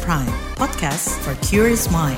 Prime, podcast for curious mind.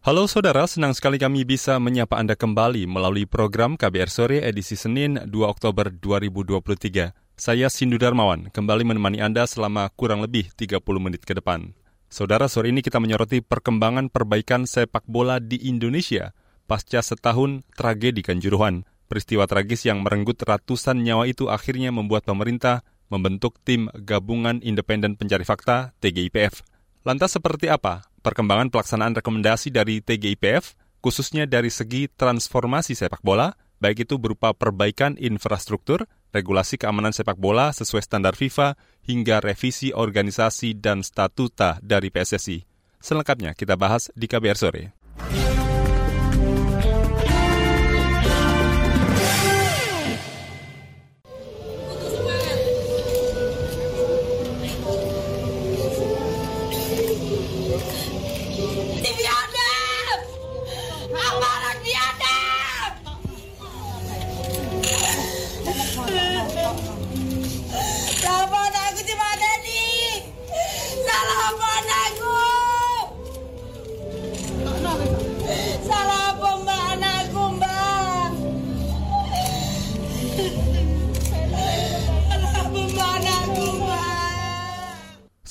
Halo saudara, senang sekali kami bisa menyapa Anda kembali melalui program KBR Sore edisi Senin 2 Oktober 2023. Saya Sindu Darmawan, kembali menemani Anda selama kurang lebih 30 menit ke depan. Saudara, sore ini kita menyoroti perkembangan perbaikan sepak bola di Indonesia pasca setahun tragedi Kanjuruhan. Peristiwa tragis yang merenggut ratusan nyawa itu akhirnya membuat pemerintah membentuk tim gabungan independen pencari fakta TGIPF. Lantas seperti apa perkembangan pelaksanaan rekomendasi dari TGIPF, khususnya dari segi transformasi sepak bola, baik itu berupa perbaikan infrastruktur, regulasi keamanan sepak bola sesuai standar FIFA, hingga revisi organisasi dan statuta dari PSSI. Selengkapnya kita bahas di KBR Sore.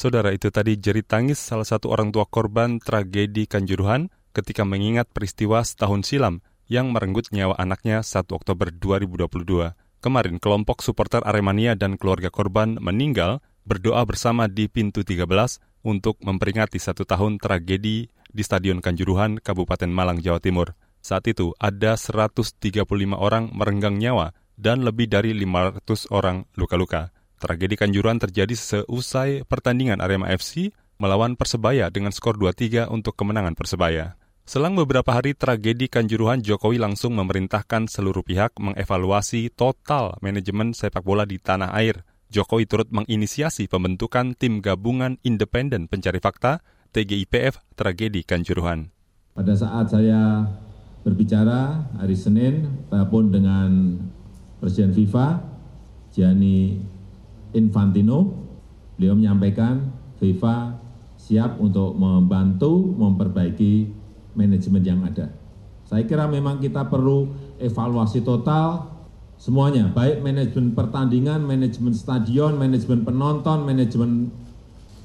Saudara itu tadi jerit tangis salah satu orang tua korban tragedi Kanjuruhan ketika mengingat peristiwa setahun silam yang merenggut nyawa anaknya 1 Oktober 2022. Kemarin kelompok supporter Aremania dan keluarga korban meninggal berdoa bersama di pintu 13 untuk memperingati satu tahun tragedi di Stadion Kanjuruhan, Kabupaten Malang, Jawa Timur. Saat itu ada 135 orang merenggang nyawa dan lebih dari 500 orang luka-luka. Tragedi Kanjuruhan terjadi seusai pertandingan Arema FC melawan Persebaya dengan skor 2-3 untuk kemenangan Persebaya. Selang beberapa hari tragedi Kanjuruhan, Jokowi langsung memerintahkan seluruh pihak mengevaluasi total manajemen sepak bola di tanah air. Jokowi turut menginisiasi pembentukan tim gabungan independen pencari fakta TGIPF tragedi Kanjuruhan. Pada saat saya berbicara hari Senin, pun dengan Presiden FIFA, Gianni Infantino, beliau menyampaikan FIFA siap untuk membantu memperbaiki manajemen yang ada. Saya kira memang kita perlu evaluasi total semuanya, baik manajemen pertandingan, manajemen stadion, manajemen penonton, manajemen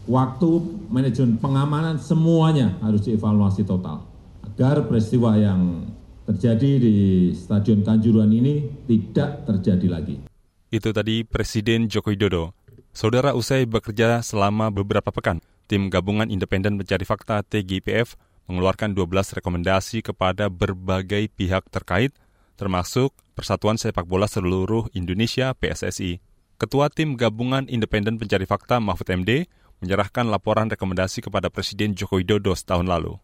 waktu, manajemen pengamanan, semuanya harus dievaluasi total. Agar peristiwa yang terjadi di Stadion Kanjuruhan ini tidak terjadi lagi. Itu tadi Presiden Joko Widodo. Saudara usai bekerja selama beberapa pekan, tim gabungan independen mencari fakta TGIPF mengeluarkan 12 rekomendasi kepada berbagai pihak terkait, termasuk Persatuan Sepak Bola Seluruh Indonesia PSSI. Ketua Tim Gabungan Independen Pencari Fakta Mahfud MD menyerahkan laporan rekomendasi kepada Presiden Joko Widodo setahun lalu.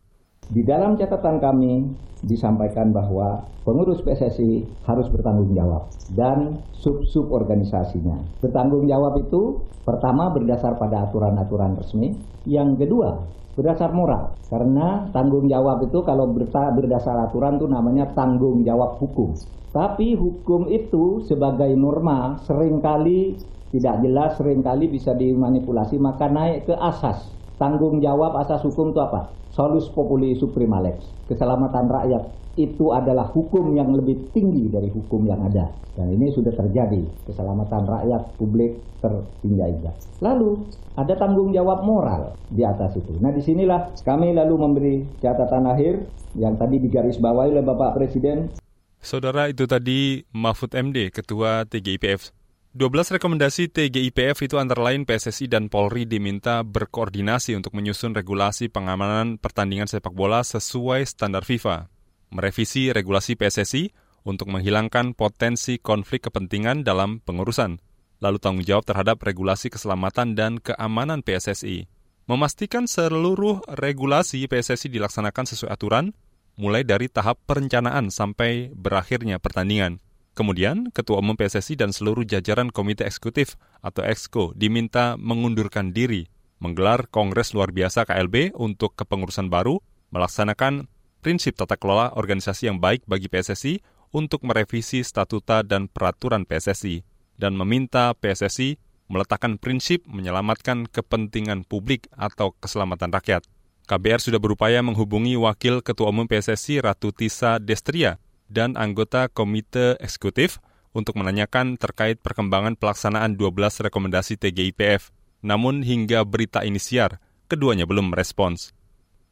Di dalam catatan kami disampaikan bahwa pengurus PSSI harus bertanggung jawab dan sub-sub organisasinya. Bertanggung jawab itu pertama berdasar pada aturan-aturan resmi, yang kedua berdasar moral. Karena tanggung jawab itu kalau berdasar aturan itu namanya tanggung jawab hukum. Tapi hukum itu sebagai norma sering kali tidak jelas, sering kali bisa dimanipulasi, maka naik ke asas. Tanggung jawab asas hukum itu apa? solus populi suprema lex, keselamatan rakyat itu adalah hukum yang lebih tinggi dari hukum yang ada. Dan ini sudah terjadi, keselamatan rakyat publik terinjak-injak. Lalu ada tanggung jawab moral di atas itu. Nah di sinilah kami lalu memberi catatan akhir yang tadi digarisbawahi oleh Bapak Presiden. Saudara itu tadi Mahfud MD, Ketua TGIPF 12 rekomendasi TGIPF itu antara lain PSSI dan Polri diminta berkoordinasi untuk menyusun regulasi pengamanan pertandingan sepak bola sesuai standar FIFA, merevisi regulasi PSSI untuk menghilangkan potensi konflik kepentingan dalam pengurusan, lalu tanggung jawab terhadap regulasi keselamatan dan keamanan PSSI, memastikan seluruh regulasi PSSI dilaksanakan sesuai aturan, mulai dari tahap perencanaan sampai berakhirnya pertandingan Kemudian, Ketua Umum PSSI dan seluruh jajaran Komite Eksekutif atau EXCO diminta mengundurkan diri, menggelar Kongres Luar Biasa KLB untuk kepengurusan baru, melaksanakan prinsip tata kelola organisasi yang baik bagi PSSI untuk merevisi statuta dan peraturan PSSI, dan meminta PSSI meletakkan prinsip menyelamatkan kepentingan publik atau keselamatan rakyat. KBR sudah berupaya menghubungi Wakil Ketua Umum PSSI Ratu Tisa Destria dan anggota Komite Eksekutif untuk menanyakan terkait perkembangan pelaksanaan 12 rekomendasi TGIPF. Namun hingga berita ini siar, keduanya belum merespons.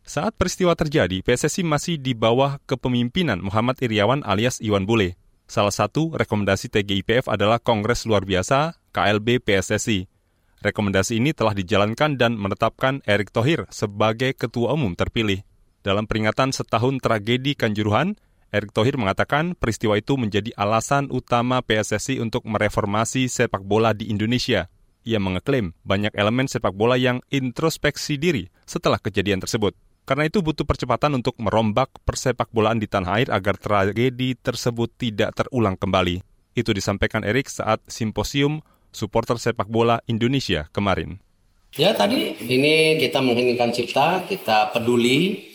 Saat peristiwa terjadi, PSSI masih di bawah kepemimpinan Muhammad Iriawan alias Iwan Bule. Salah satu rekomendasi TGIPF adalah Kongres Luar Biasa KLB PSSI. Rekomendasi ini telah dijalankan dan menetapkan Erick Thohir sebagai ketua umum terpilih. Dalam peringatan setahun tragedi Kanjuruhan, Erick Thohir mengatakan peristiwa itu menjadi alasan utama PSSI untuk mereformasi sepak bola di Indonesia. Ia mengeklaim banyak elemen sepak bola yang introspeksi diri setelah kejadian tersebut. Karena itu butuh percepatan untuk merombak persepak bolaan di tanah air agar tragedi tersebut tidak terulang kembali. Itu disampaikan Erik saat simposium supporter sepak bola Indonesia kemarin. Ya tadi ini kita menginginkan cipta, kita peduli.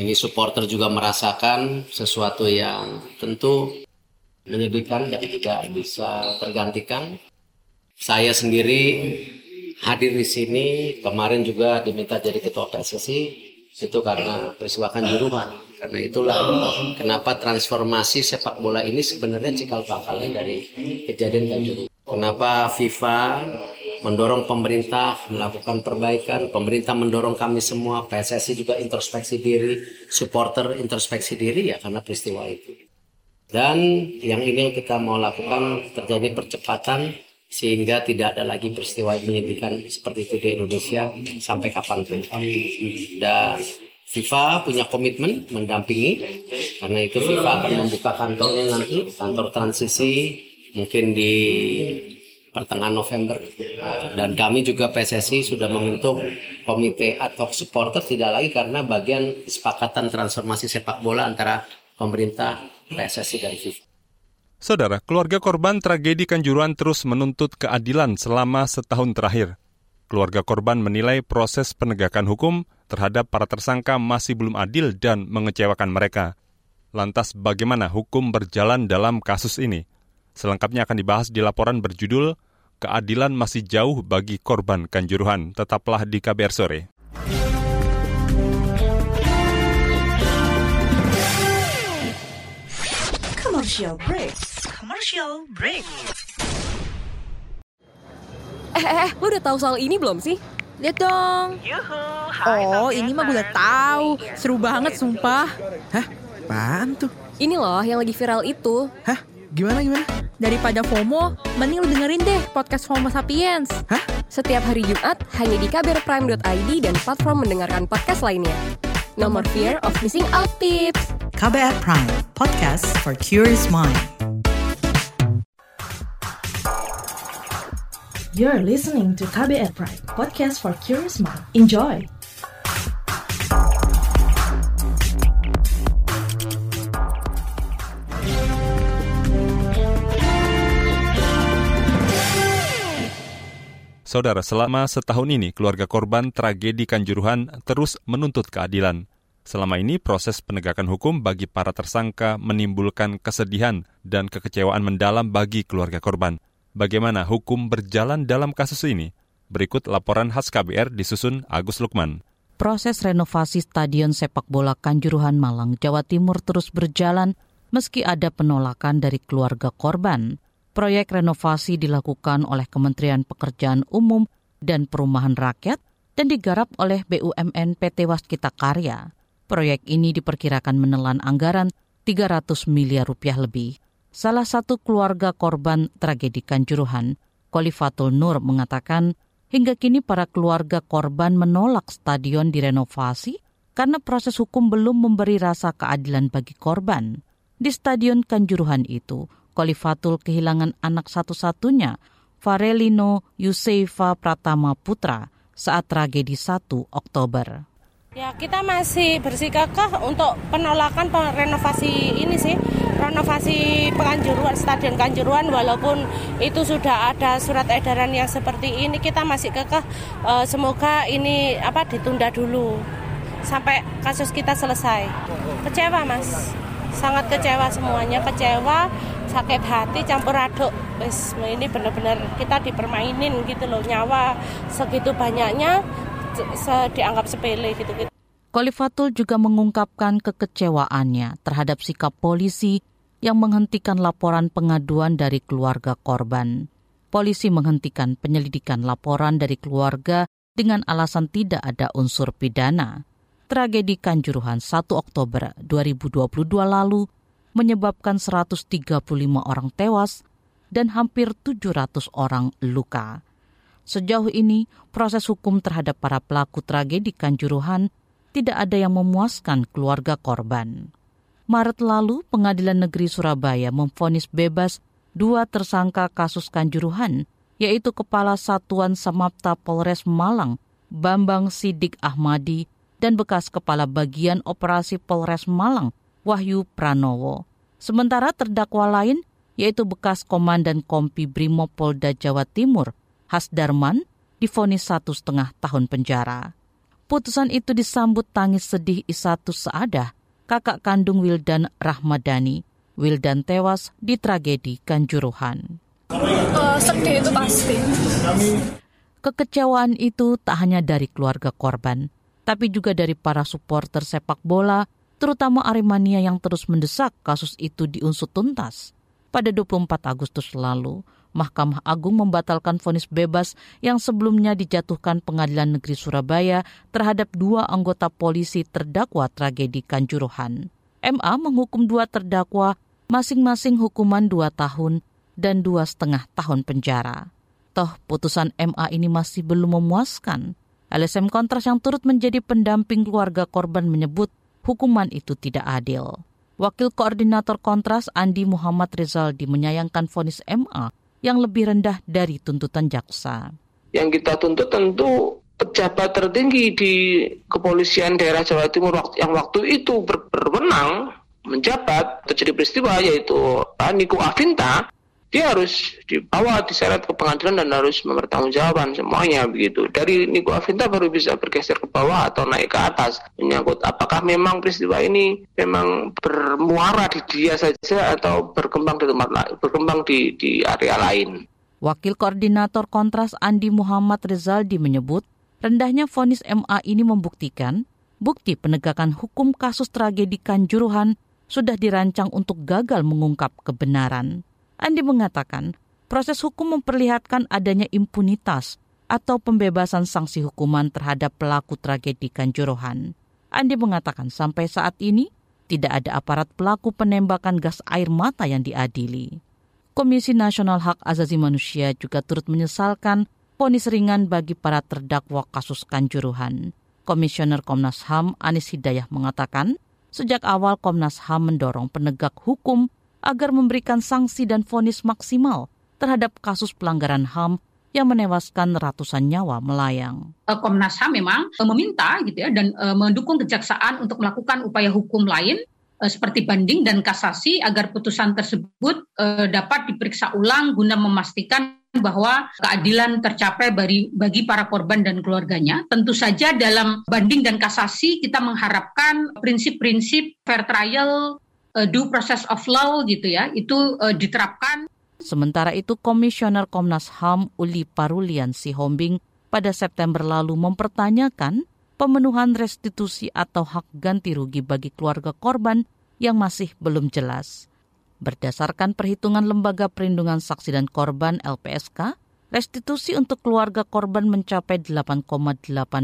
Ini supporter juga merasakan sesuatu yang tentu menyedihkan dan tidak bisa tergantikan. Saya sendiri hadir di sini kemarin juga diminta jadi ketua PSSI itu karena peristiwa Kanjuruhan. Karena itulah kenapa transformasi sepak bola ini sebenarnya cikal bakalnya dari kejadian Kanjuruhan. Kenapa FIFA mendorong pemerintah melakukan perbaikan, pemerintah mendorong kami semua, PSSI juga introspeksi diri, supporter introspeksi diri ya karena peristiwa itu. Dan yang ini kita mau lakukan terjadi percepatan sehingga tidak ada lagi peristiwa yang menyedihkan seperti itu di Indonesia sampai kapan pun. Dan FIFA punya komitmen mendampingi karena itu FIFA akan membuka kantornya nanti kantor transisi mungkin di pertengahan November dan kami juga PSSI sudah membentuk komite ad hoc supporter tidak lagi karena bagian kesepakatan transformasi sepak bola antara pemerintah PSSI dan FIFA. Saudara, keluarga korban tragedi Kanjuruhan terus menuntut keadilan selama setahun terakhir. Keluarga korban menilai proses penegakan hukum terhadap para tersangka masih belum adil dan mengecewakan mereka. Lantas bagaimana hukum berjalan dalam kasus ini? Selengkapnya akan dibahas di laporan berjudul Keadilan Masih Jauh Bagi Korban Kanjuruhan. Tetaplah di KBR Sore. Commercial break. Commercial break. Eh, eh, eh, lu udah tahu soal ini belum sih? Lihat dong. Oh, ini mah gue udah tahu. Seru banget, sumpah. Hah? Apaan tuh? Ini loh yang lagi viral itu. Hah? Gimana gimana? Daripada FOMO, mending lu dengerin deh podcast FOMO Sapiens. Hah? Setiap hari Jumat hanya di kbrprime.id dan platform mendengarkan podcast lainnya. No more fear of missing out tips. KBR Prime, podcast for curious mind. You're listening to KBR Prime, podcast for curious mind. Enjoy! Saudara, selama setahun ini keluarga korban tragedi Kanjuruhan terus menuntut keadilan. Selama ini proses penegakan hukum bagi para tersangka menimbulkan kesedihan dan kekecewaan mendalam bagi keluarga korban. Bagaimana hukum berjalan dalam kasus ini? Berikut laporan khas KBR disusun Agus Lukman. Proses renovasi Stadion Sepak Bola Kanjuruhan Malang, Jawa Timur terus berjalan meski ada penolakan dari keluarga korban. Proyek renovasi dilakukan oleh Kementerian Pekerjaan Umum dan Perumahan Rakyat dan digarap oleh BUMN PT Waskita Karya. Proyek ini diperkirakan menelan anggaran 300 miliar rupiah lebih. Salah satu keluarga korban tragedi Kanjuruhan, Kolifatul Nur mengatakan, hingga kini para keluarga korban menolak stadion direnovasi karena proses hukum belum memberi rasa keadilan bagi korban. Di stadion Kanjuruhan itu, Kolifatul kehilangan anak satu-satunya, Farelino Yusefa Pratama Putra, saat tragedi 1 Oktober. Ya, kita masih bersikakah untuk penolakan renovasi ini sih, renovasi Pekanjuruan, Stadion Kanjuruan, walaupun itu sudah ada surat edaran yang seperti ini, kita masih kekeh uh, semoga ini apa ditunda dulu sampai kasus kita selesai. Kecewa, Mas. Sangat kecewa semuanya, kecewa sakit hati campur aduk wis ini benar-benar kita dipermainin gitu loh nyawa segitu banyaknya dianggap sepele gitu gitu Kolifatul juga mengungkapkan kekecewaannya terhadap sikap polisi yang menghentikan laporan pengaduan dari keluarga korban. Polisi menghentikan penyelidikan laporan dari keluarga dengan alasan tidak ada unsur pidana. Tragedi Kanjuruhan 1 Oktober 2022 lalu menyebabkan 135 orang tewas dan hampir 700 orang luka. Sejauh ini, proses hukum terhadap para pelaku tragedi Kanjuruhan tidak ada yang memuaskan keluarga korban. Maret lalu, Pengadilan Negeri Surabaya memfonis bebas dua tersangka kasus kanjuruhan, yaitu Kepala Satuan Samapta Polres Malang, Bambang Sidik Ahmadi, dan bekas Kepala Bagian Operasi Polres Malang, Wahyu Pranowo. Sementara terdakwa lain, yaitu bekas Komandan Kompi Brimopolda Jawa Timur, Hasdarman, difonis satu setengah tahun penjara. Putusan itu disambut tangis sedih Isatus Saadah, kakak kandung Wildan Rahmadani. Wildan tewas di tragedi Kanjuruhan. Uh, sedih itu pasti. Kekecewaan itu tak hanya dari keluarga korban, tapi juga dari para supporter sepak bola, terutama Aremania yang terus mendesak kasus itu diusut tuntas. Pada 24 Agustus lalu, Mahkamah Agung membatalkan vonis bebas yang sebelumnya dijatuhkan Pengadilan Negeri Surabaya terhadap dua anggota polisi terdakwa tragedi Kanjuruhan. MA menghukum dua terdakwa masing-masing hukuman dua tahun dan dua setengah tahun penjara. Toh putusan MA ini masih belum memuaskan. LSM Kontras yang turut menjadi pendamping keluarga korban menyebut hukuman itu tidak adil. Wakil Koordinator Kontras Andi Muhammad Rizaldi menyayangkan vonis MA yang lebih rendah dari tuntutan jaksa. Yang kita tuntut tentu pejabat tertinggi di kepolisian daerah Jawa Timur yang waktu itu berwenang menjabat terjadi peristiwa yaitu Niko Avinta dia harus dibawa diseret ke pengadilan dan harus mempertanggungjawabkan semuanya begitu. Dari Niko Avinta baru bisa bergeser ke bawah atau naik ke atas menyangkut apakah memang peristiwa ini memang bermuara di dia saja atau berkembang di tempat lain, berkembang di di area lain. Wakil Koordinator Kontras Andi Muhammad Rezaldi menyebut, rendahnya vonis MA ini membuktikan bukti penegakan hukum kasus tragedi Kanjuruhan sudah dirancang untuk gagal mengungkap kebenaran. Andi mengatakan, proses hukum memperlihatkan adanya impunitas atau pembebasan sanksi hukuman terhadap pelaku tragedi Kanjuruhan. Andi mengatakan sampai saat ini tidak ada aparat pelaku penembakan gas air mata yang diadili. Komisi Nasional Hak Asasi Manusia juga turut menyesalkan ponis ringan bagi para terdakwa kasus Kanjuruhan. Komisioner Komnas HAM Anis Hidayah mengatakan, sejak awal Komnas HAM mendorong penegak hukum agar memberikan sanksi dan vonis maksimal terhadap kasus pelanggaran HAM yang menewaskan ratusan nyawa melayang. Eh, Komnas HAM memang eh, meminta gitu ya dan uh, mendukung kejaksaan untuk melakukan upaya hukum lain seperti banding dan kasasi agar putusan tersebut dapat diperiksa ulang guna memastikan bahwa keadilan tercapai bagi, bagi para korban dan keluarganya. Tentu saja dalam banding dan kasasi kita mengharapkan prinsip-prinsip fair trial uh, due process of law gitu ya itu uh, diterapkan. Sementara itu Komisioner Komnas HAM Uli Parulian Sihombing pada September lalu mempertanyakan pemenuhan restitusi atau hak ganti rugi bagi keluarga korban yang masih belum jelas. Berdasarkan perhitungan Lembaga Perlindungan Saksi dan Korban LPSK, restitusi untuk keluarga korban mencapai 8,8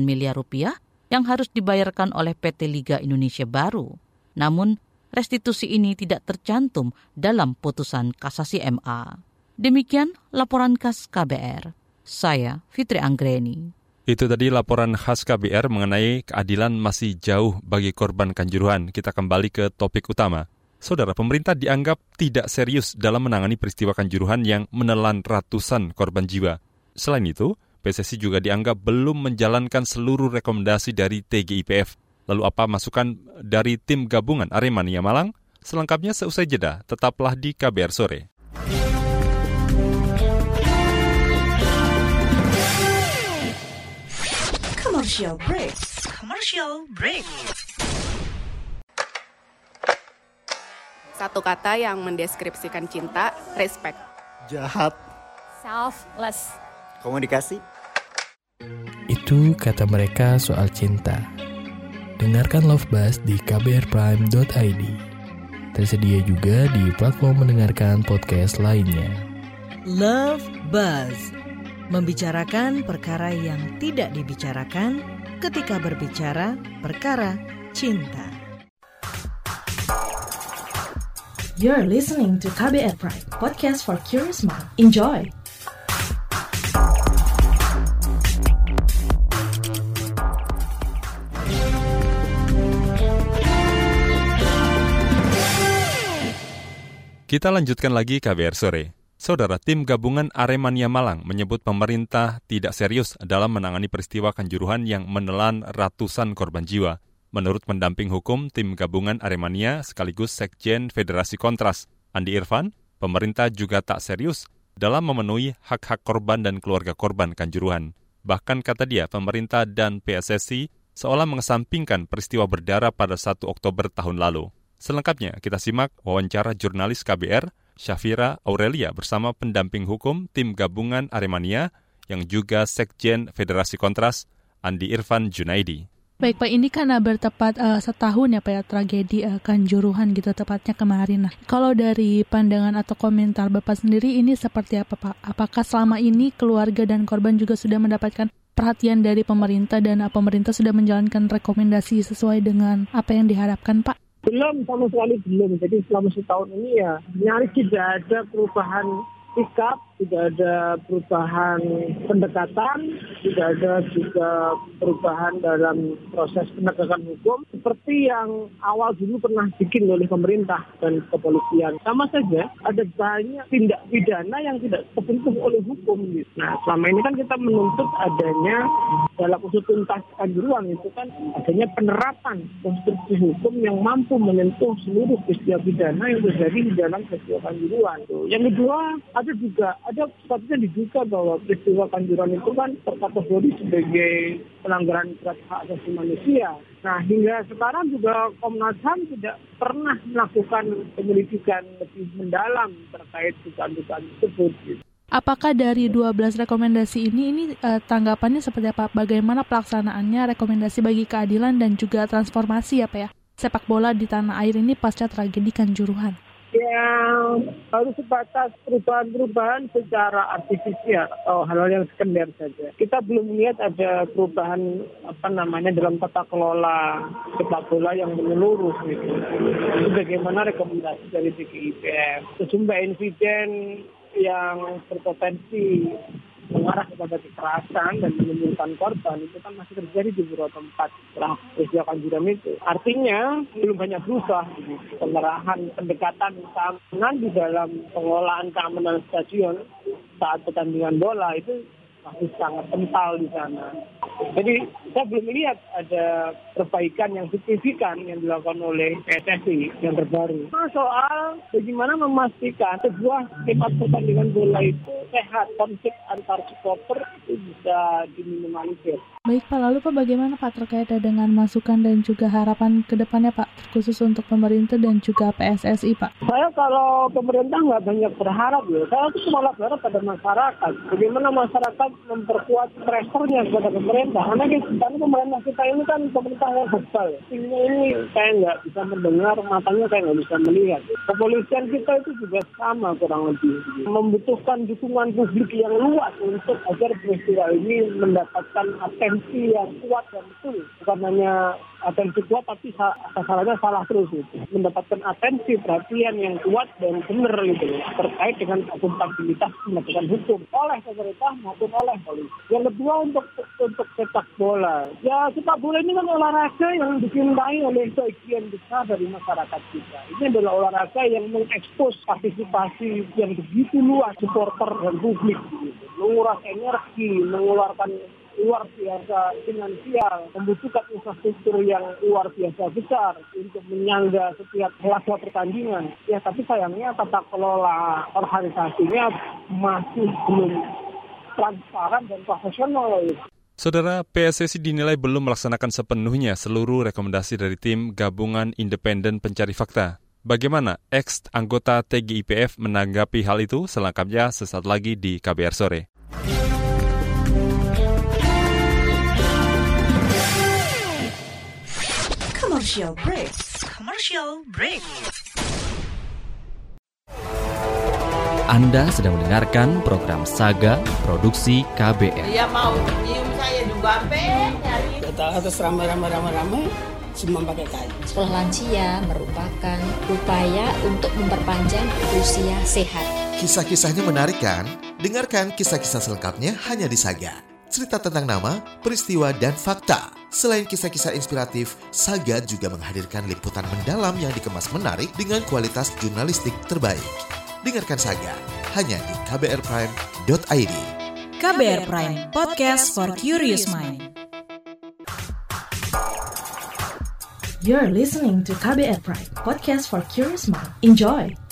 miliar rupiah yang harus dibayarkan oleh PT Liga Indonesia Baru. Namun, restitusi ini tidak tercantum dalam putusan kasasi MA. Demikian laporan khas KBR. Saya Fitri Anggreni. Itu tadi laporan khas KBR mengenai keadilan masih jauh bagi korban kanjuruhan. Kita kembali ke topik utama. Saudara, pemerintah dianggap tidak serius dalam menangani peristiwa kanjuruhan yang menelan ratusan korban jiwa. Selain itu, PSSI juga dianggap belum menjalankan seluruh rekomendasi dari TGIPF Lalu apa masukan dari tim gabungan Aremania Malang? Selengkapnya seusai jeda, tetaplah di KBR Sore. Commercial break. Commercial break. Satu kata yang mendeskripsikan cinta, respect. Jahat. Selfless. Komunikasi. Itu kata mereka soal cinta. Dengarkan Love Buzz di kbrprime.id. Tersedia juga di platform mendengarkan podcast lainnya. Love Buzz. Membicarakan perkara yang tidak dibicarakan ketika berbicara perkara cinta. You're listening to KBR Pride, podcast for curious mind. Enjoy! Kita lanjutkan lagi KBR sore. Saudara tim gabungan Aremania Malang menyebut pemerintah tidak serius dalam menangani peristiwa kanjuruhan yang menelan ratusan korban jiwa. Menurut pendamping hukum tim gabungan Aremania sekaligus Sekjen Federasi Kontras, Andi Irfan, pemerintah juga tak serius dalam memenuhi hak-hak korban dan keluarga korban kanjuruhan. Bahkan kata dia, pemerintah dan PSSI seolah mengesampingkan peristiwa berdarah pada 1 Oktober tahun lalu. Selengkapnya kita simak wawancara jurnalis KBR Syafira Aurelia bersama pendamping hukum tim gabungan Aremania yang juga Sekjen Federasi Kontras Andi Irfan Junaidi. Baik Pak, ini kan bertepat uh, setahun ya Pak ya tragedi uh, Kanjuruhan gitu tepatnya kemarin. Nah, kalau dari pandangan atau komentar Bapak sendiri ini seperti apa Pak? Apakah selama ini keluarga dan korban juga sudah mendapatkan perhatian dari pemerintah dan uh, pemerintah sudah menjalankan rekomendasi sesuai dengan apa yang diharapkan Pak? Belum, sama sekali belum. Jadi selama setahun ini ya nyaris tidak ada perubahan sikap, tidak ada perubahan pendekatan, tidak ada juga perubahan dalam proses penegakan hukum seperti yang awal dulu pernah bikin oleh pemerintah dan kepolisian. Sama saja ada banyak tindak pidana yang tidak tersentuh oleh hukum. Nah selama ini kan kita menuntut adanya dalam usul tuntas kanjuruan itu kan adanya penerapan konstruksi hukum yang mampu menyentuh seluruh peristiwa pidana yang terjadi di dalam peristiwa kanjuruan. Yang kedua ada juga ada sepatutnya diduga bahwa peristiwa kanjuruan itu kan terkategori sebagai pelanggaran berat hak asasi manusia. Nah hingga sekarang juga Komnas HAM tidak pernah melakukan penyelidikan lebih mendalam terkait dugaan-dugaan tersebut. Apakah dari 12 rekomendasi ini ini eh, tanggapannya seperti apa? Bagaimana pelaksanaannya rekomendasi bagi keadilan dan juga transformasi ya Pak ya? Sepak bola di tanah air ini pasca tragedi Kanjuruhan yang harus sebatas perubahan-perubahan secara artifisial atau hal-hal yang sekunder saja. Kita belum melihat ada perubahan apa namanya dalam tata kelola sepak bola yang menyeluruh gitu. Itu bagaimana rekomendasi dari BGIPM. Sejumlah insiden yang berpotensi mengarah kepada kekerasan dan menimbulkan korban itu kan masih terjadi di beberapa tempat setelah peristiwa kanjuran itu. Artinya belum banyak berubah pengerahan pendekatan keamanan di dalam pengelolaan keamanan stadion saat pertandingan bola itu masih sangat kental di sana. Jadi saya belum melihat ada perbaikan yang signifikan yang dilakukan oleh PSSI yang terbaru. Nah, soal bagaimana memastikan sebuah tempat pertandingan bola itu sehat, konflik antar supporter itu bisa diminimalisir. Baik Pak, lalu Pak bagaimana Pak terkait dengan masukan dan juga harapan ke depannya Pak, khusus untuk pemerintah dan juga PSSI Pak? Saya kalau pemerintah nggak banyak berharap ya, saya tuh malah berharap pada masyarakat. Bagaimana masyarakat memperkuat pressurnya kepada pemerintah. Karena, karena pemerintah kita ini kan pemerintah yang besar. Ini, ini saya nggak bisa mendengar, matanya saya nggak bisa melihat. Kepolisian kita itu juga sama kurang lebih. Membutuhkan dukungan publik yang luas untuk agar peristiwa ini mendapatkan atensi yang kuat dan betul. Bukan hanya atensi kuat tapi sasarannya salah terus gitu. Mendapatkan atensi perhatian yang kuat dan benar gitu terkait dengan akuntabilitas penegakan hukum oleh pemerintah maupun oleh polisi. Yang kedua untuk untuk sepak bola. Ya sepak bola ini kan olahraga yang dicintai oleh sebagian besar dari masyarakat kita. Ini adalah olahraga yang mengekspos partisipasi yang begitu luas supporter dan publik. Gitu. Menguras energi, mengeluarkan luar biasa finansial, membutuhkan infrastruktur yang luar biasa besar untuk menyangga setiap laga pertandingan. Ya, tapi sayangnya tata kelola organisasinya masih belum transparan dan profesional. Saudara, PSSI dinilai belum melaksanakan sepenuhnya seluruh rekomendasi dari tim gabungan independen pencari fakta. Bagaimana ex anggota TGIPF menanggapi hal itu? Selengkapnya sesaat lagi di KBR Sore. Commercial break. Commercial break. Anda sedang mendengarkan program Saga Produksi KBR. Dia mau nyium saya juga nyari. Kita atas ramai-ramai ramai-ramai semua pakai kain. Sekolah lansia merupakan upaya untuk memperpanjang usia sehat. Kisah-kisahnya menarik kan? Dengarkan kisah-kisah selengkapnya hanya di Saga. Cerita tentang nama, peristiwa, dan fakta. Selain kisah-kisah inspiratif, Saga juga menghadirkan liputan mendalam yang dikemas menarik dengan kualitas jurnalistik terbaik. Dengarkan Saga hanya di kbrprime.id. KBR Prime, podcast for curious mind. You're listening to KBR Prime, podcast for curious mind. Enjoy!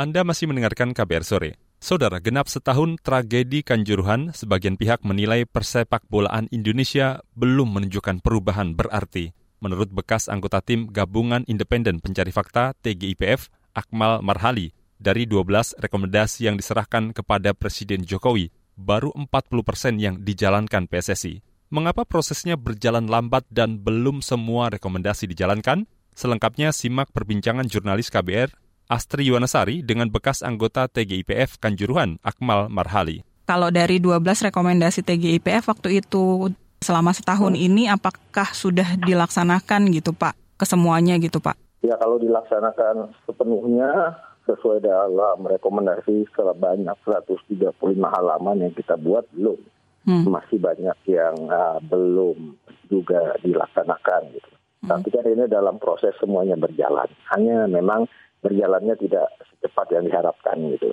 Anda masih mendengarkan KBR Sore. Saudara, genap setahun tragedi Kanjuruhan, sebagian pihak menilai persepak bolaan Indonesia belum menunjukkan perubahan berarti. Menurut bekas anggota tim Gabungan Independen Pencari Fakta TGIPF, Akmal Marhali, dari 12 rekomendasi yang diserahkan kepada Presiden Jokowi, baru 40 persen yang dijalankan PSSI. Mengapa prosesnya berjalan lambat dan belum semua rekomendasi dijalankan? Selengkapnya simak perbincangan jurnalis KBR Astri Yuwanasari dengan bekas anggota TGIPF Kanjuruhan, Akmal Marhali. Kalau dari 12 rekomendasi TGIPF waktu itu selama setahun ini apakah sudah dilaksanakan gitu Pak? Kesemuanya gitu Pak? Ya kalau dilaksanakan sepenuhnya sesuai dalam rekomendasi sebanyak 135 halaman yang kita buat belum. Hmm. Masih banyak yang uh, belum juga dilaksanakan gitu. Hmm. Tapi kan ini dalam proses semuanya berjalan. Hanya memang berjalannya tidak secepat yang diharapkan gitu.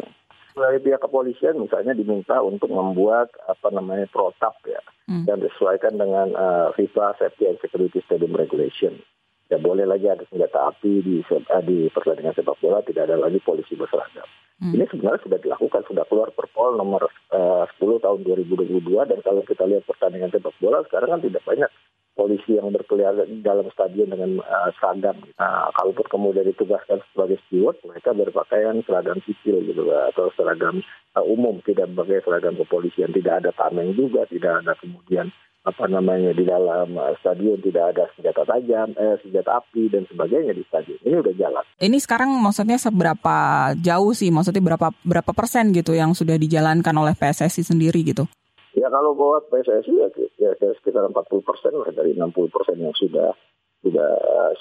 Dari pihak kepolisian misalnya diminta untuk membuat apa namanya protap ya hmm. dan disesuaikan dengan uh, FIFA Safety and Security Stadium Regulation. Ya boleh lagi ada senjata api di uh, di pertandingan sepak bola tidak ada lagi polisi berseragam. Hmm. Ini sebenarnya sudah dilakukan sudah keluar Perpol nomor uh, 10 tahun 2022 dan kalau kita lihat pertandingan sepak bola sekarang kan tidak banyak polisi yang berkeliaran dalam stadion dengan uh, seragam. Nah, kalaupun kemudian ditugaskan sebagai steward, mereka berpakaian seragam sipil gitu atau seragam uh, umum, tidak sebagai seragam kepolisian. Tidak ada tameng juga, tidak ada kemudian apa namanya di dalam stadion tidak ada senjata tajam, eh, senjata api dan sebagainya di stadion. Ini udah jalan. Ini sekarang maksudnya seberapa jauh sih? Maksudnya berapa berapa persen gitu yang sudah dijalankan oleh PSSI sendiri gitu? Ya kalau buat PSSI ya, ya, ya sekitar 40 persen lah dari 60 persen yang sudah sudah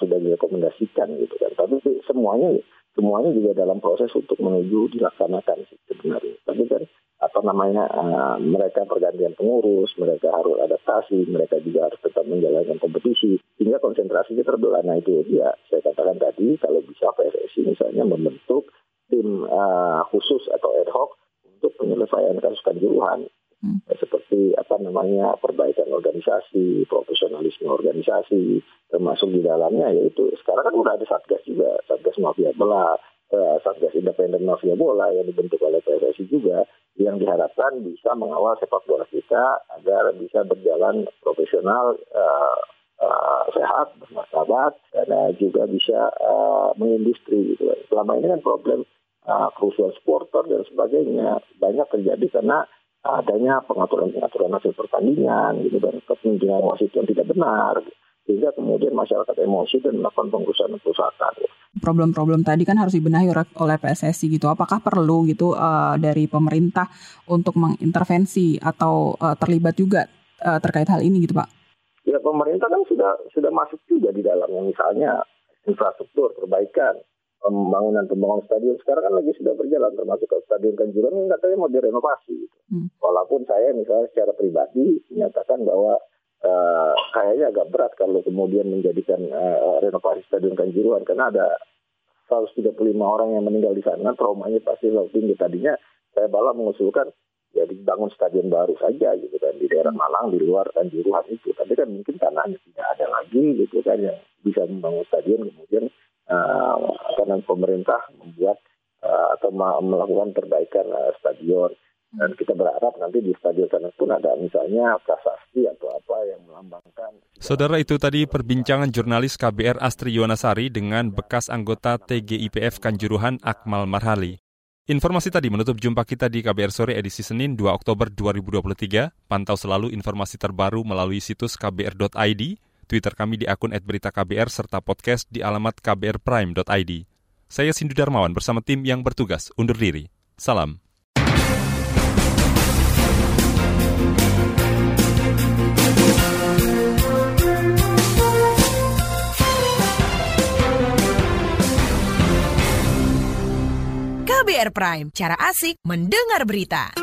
sudah direkomendasikan gitu kan. Tapi semuanya semuanya juga dalam proses untuk menuju dilaksanakan sih sebenarnya. Tapi kan apa namanya uh, mereka pergantian pengurus, mereka harus adaptasi, mereka juga harus tetap menjalankan kompetisi sehingga konsentrasinya terbelah. Nah itu ya saya katakan tadi kalau bisa PSSI misalnya membentuk tim uh, khusus atau ad hoc untuk penyelesaian kasus kanjuruhan Hmm. Seperti apa namanya perbaikan organisasi, profesionalisme organisasi, termasuk di dalamnya yaitu sekarang kan udah ada satgas juga, satgas mafia bola, eh, satgas independen mafia bola yang dibentuk oleh PSSI juga, yang diharapkan bisa mengawal sepak bola kita agar bisa berjalan profesional, uh, uh, sehat, bermartabat, dan uh, juga bisa uh, mengindustri. Gitu. Selama ini kan problem uh, kerusuhan supporter dan sebagainya banyak terjadi karena adanya pengaturan-pengaturan hasil pertandingan gitu dan kepemimpinan wasit yang tidak benar sehingga kemudian masyarakat emosi dan melakukan pengrusakan perusahaan. Problem-problem tadi kan harus dibenahi oleh PSSI gitu. Apakah perlu gitu uh, dari pemerintah untuk mengintervensi atau uh, terlibat juga uh, terkait hal ini gitu Pak? Ya pemerintah kan sudah sudah masuk juga di dalamnya misalnya infrastruktur perbaikan pembangunan pembangunan stadion sekarang kan lagi sudah berjalan termasuk ke stadion Kanjuruhan kan katanya mau direnovasi gitu. Hmm. Walaupun saya misalnya secara pribadi menyatakan bahwa uh, kayaknya agak berat kalau kemudian menjadikan uh, renovasi stadion Kanjuruhan karena ada 135 orang yang meninggal di sana traumanya pasti lebih tinggi tadinya saya malah mengusulkan ya dibangun stadion baru saja gitu kan di daerah. Malang di luar Kanjuruhan itu tapi kan mungkin tanahnya tidak ada lagi gitu kan yang bisa membangun stadion kemudian uh, pemerintah membuat uh, atau melakukan perbaikan uh, stadion dan kita berharap nanti di stadion sana pun ada misalnya prasasti atau apa yang melambangkan. Saudara itu tadi perbincangan jurnalis KBR Astri Yonasari dengan bekas anggota TGIPF Kanjuruhan Akmal Marhali. Informasi tadi menutup jumpa kita di KBR Sore edisi Senin 2 Oktober 2023. Pantau selalu informasi terbaru melalui situs kbr.id, Twitter kami di akun @beritaKBR serta podcast di alamat kbrprime.id. Saya Sindu Darmawan bersama tim yang bertugas undur diri. Salam. KBR Prime, cara asik mendengar berita.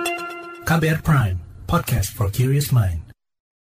KBR Prime, podcast for curious mind.